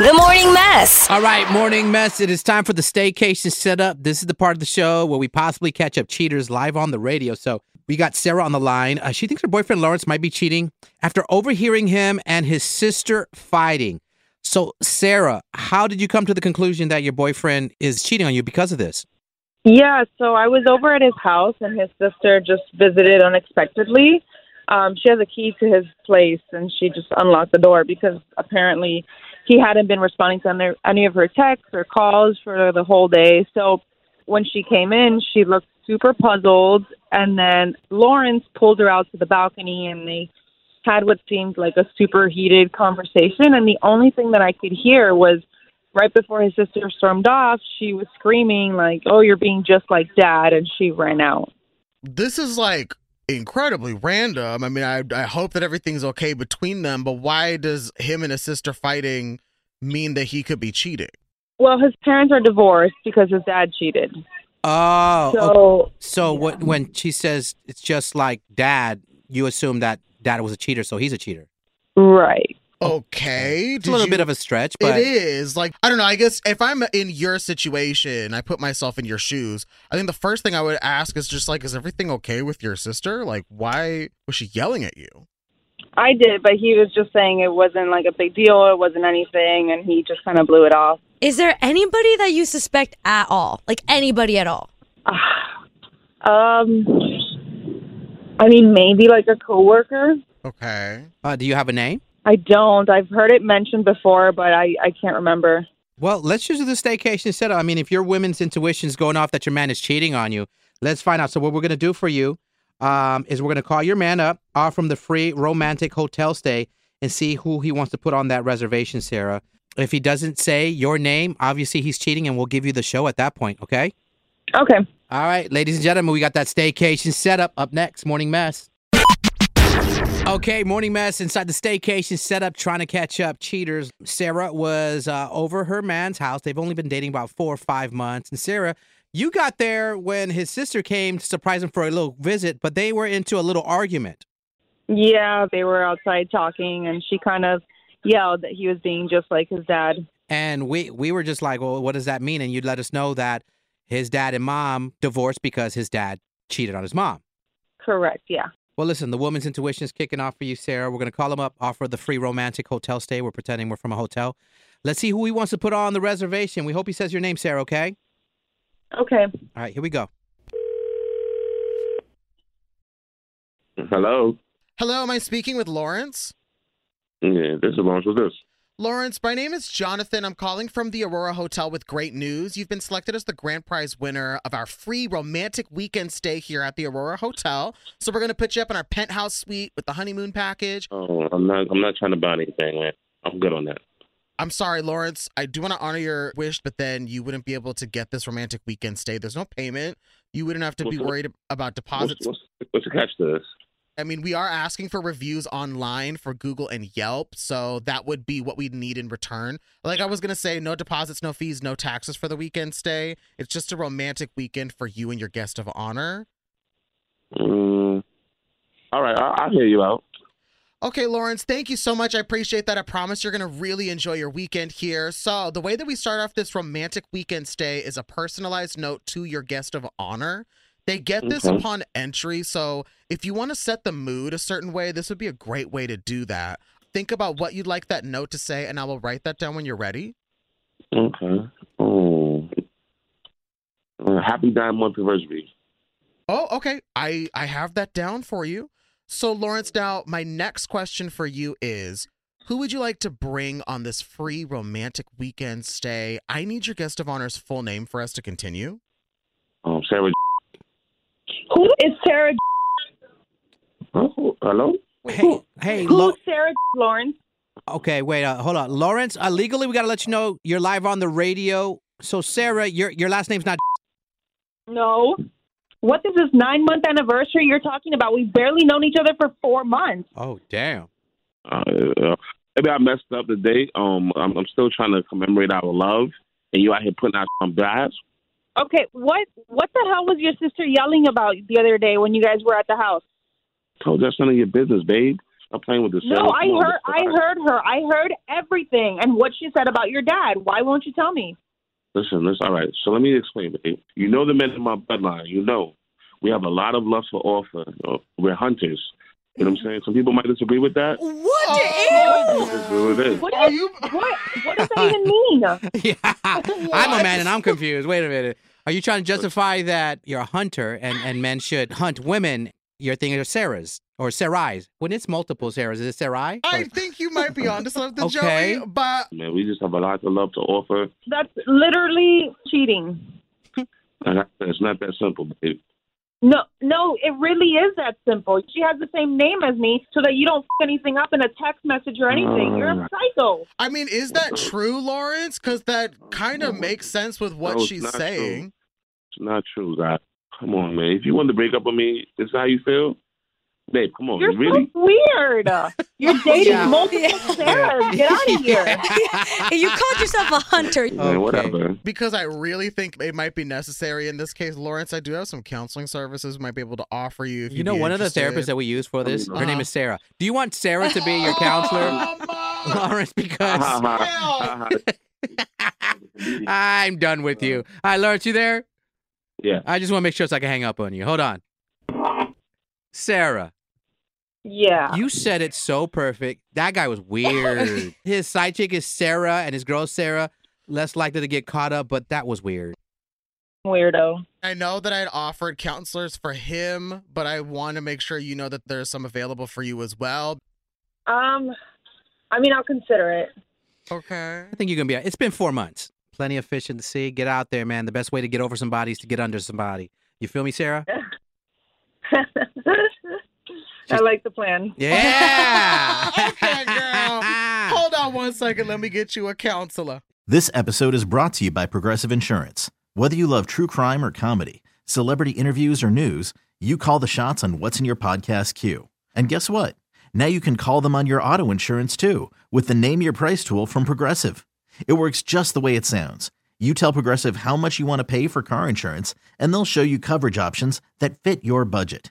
The Morning Mess. All right, morning mess. It is time for the staycation setup. This is the part of the show where we possibly catch up cheaters live on the radio. So we got Sarah on the line. Uh, she thinks her boyfriend Lawrence might be cheating after overhearing him and his sister fighting. So, Sarah, how did you come to the conclusion that your boyfriend is cheating on you because of this? Yeah, so I was over at his house and his sister just visited unexpectedly. Um, she has a key to his place and she just unlocked the door because apparently he hadn't been responding to any, of her texts or calls for the whole day. So when she came in, she looked super puzzled. And then Lawrence pulled her out to the balcony and they had what seemed like a super heated conversation. And the only thing that I could hear was right before his sister stormed off, she was screaming, like, Oh, you're being just like dad. And she ran out. This is like incredibly random. I mean, I I hope that everything's okay between them, but why does him and his sister fighting mean that he could be cheating? Well, his parents are divorced because his dad cheated. Oh, okay. So, so what, when she says it's just like dad, you assume that dad was a cheater, so he's a cheater. right. Okay. It's a little bit of a stretch, but it is like I don't know. I guess if I'm in your situation, I put myself in your shoes. I think the first thing I would ask is just like, is everything okay with your sister? Like, why was she yelling at you? I did, but he was just saying it wasn't like a big deal. It wasn't anything, and he just kind of blew it off. Is there anybody that you suspect at all? Like anybody at all? Um, I mean, maybe like a coworker. Okay. uh, do you have a name? I don't. I've heard it mentioned before, but I I can't remember. Well, let's just do the staycation setup. I mean, if your women's intuition is going off that your man is cheating on you, let's find out. So what we're gonna do for you um, is we're gonna call your man up, offer him the free romantic hotel stay, and see who he wants to put on that reservation, Sarah. If he doesn't say your name, obviously he's cheating, and we'll give you the show at that point. Okay. Okay. All right, ladies and gentlemen, we got that staycation set up. up next. Morning mess. Okay, morning mess inside the staycation setup, trying to catch up cheaters. Sarah was uh, over her man's house. They've only been dating about four or five months. And Sarah, you got there when his sister came to surprise him for a little visit, but they were into a little argument. Yeah, they were outside talking, and she kind of yelled that he was being just like his dad. And we we were just like, well, what does that mean? And you'd let us know that his dad and mom divorced because his dad cheated on his mom. Correct. Yeah. Well, listen, the woman's intuition is kicking off for you, Sarah. We're going to call him up, offer the free romantic hotel stay. We're pretending we're from a hotel. Let's see who he wants to put on the reservation. We hope he says your name, Sarah, okay? Okay. All right, here we go. Hello. Hello, am I speaking with Lawrence? Yeah, this is Lawrence. What's this? Lawrence, my name is Jonathan. I'm calling from the Aurora Hotel with great news. You've been selected as the grand prize winner of our free romantic weekend stay here at the Aurora Hotel. So we're gonna put you up in our penthouse suite with the honeymoon package. Oh, I'm not. I'm not trying to buy anything, man. I'm good on that. I'm sorry, Lawrence. I do want to honor your wish, but then you wouldn't be able to get this romantic weekend stay. There's no payment. You wouldn't have to be What's the- worried about What's, deposits. what's, what's the catch to this? I mean, we are asking for reviews online for Google and Yelp, so that would be what we'd need in return. Like I was gonna say, no deposits, no fees, no taxes for the weekend stay. It's just a romantic weekend for you and your guest of honor. Mm, all right, I, I'll hear you out. Okay, Lawrence, thank you so much. I appreciate that. I promise you're going to really enjoy your weekend here. So, the way that we start off this romantic weekend stay is a personalized note to your guest of honor. They get this Okay. upon entry. So, if you want to set the mood a certain way, this would be a great way to do that. Think about what you'd like that note to say, and I will write that down when you're ready. Okay. Oh, happy nine month anniversary. Oh, okay. I I have that down for you. So, Lawrence, now my next question for you is who would you like to bring on this free romantic weekend stay? I need your guest of honor's full name for us to continue. Um, Sarah. Who is Sarah? Oh, hello. Hey, hey, Who's Lo- Sarah Lawrence? Okay, wait, uh, hold on. Lawrence, uh, legally, we got to let you know you're live on the radio. So, Sarah, your your last name's not. No. What is this nine month anniversary you're talking about? We've barely known each other for four months. Oh, damn. Uh, uh, maybe I messed up the date. Um, I'm, I'm still trying to commemorate our love, and you out here putting out some blast. Okay, what what the hell was your sister yelling about the other day when you guys were at the house? Told that's none of your business, babe. Stop playing with this. No, I heard I heard her. I heard everything and what she said about your dad. Why won't you tell me? Listen, listen. All right. So let me explain, babe. You know the men in my bloodline. You know we have a lot of lust for offer. Uh, we're hunters. You know what I'm saying? Some people might disagree with that. What? Oh. This is what it is. What, Are you? what what does that even mean? yeah, I'm a man and I'm confused. Wait a minute. Are you trying to justify that you're a hunter and, and men should hunt women? You're thinking of Sarah's or Sarai's. When it's multiple Sarahs, is it Sarai? I Or- think you might be onto something, Okay. Joey. But Man, we just have a lot of love to offer. That's literally cheating. And It's not that simple, babe. No, no, it really is that simple. She has the same name as me, so that you don't f- anything up in a text message or anything. You're a oh. psycho. I mean, is that true, Lawrence? Because that kind of makes sense with what No, she's not saying. It's not true, God. Come on, man. If you want to break up with me, this is how you feel? Babe, come on. You're really? so weird. You're dating Yeah. multiple Yeah. Sarahs. Get out of here. you called yourself a hunter. Man, Okay. whatever. Because I really think it might be necessary in this case, Lawrence. I do have some counseling services we might be able to offer you. If You know, be one of the therapists that we use for this, her name Uh-huh. is Sarah. Do you want Sarah to be your counselor, Lawrence? Because I'm done with you. Hi, Lawrence, you there? Yeah. I just want to make sure so I can hang up on you. Hold on. Sarah, Yeah. you said it so perfect. That guy was weird. his side chick is Sarah and his girl Sarah. Less likely to get caught up, but that was weird. Weirdo. I know that I'd offered counselors for him, but I want to make sure you know that there's some available for you as well. Um, I mean, I'll consider it. Okay. I think you're gonna be. It's been four months. Plenty of fish in the sea. Get out there, man. The best way to get over somebody is to get under somebody. You feel me, Sarah? I like the plan. Yeah. Okay, girl. Hold on one second. Let me get you a counselor. This episode is brought to you by Progressive Insurance. Whether you love true crime or comedy, celebrity interviews or news, you call the shots on what's in your podcast queue. And guess what? Now you can call them on your auto insurance too with the Name Your Price tool from Progressive. It works just the way it sounds. You tell Progressive how much you want to pay for car insurance, and they'll show you coverage options that fit your budget.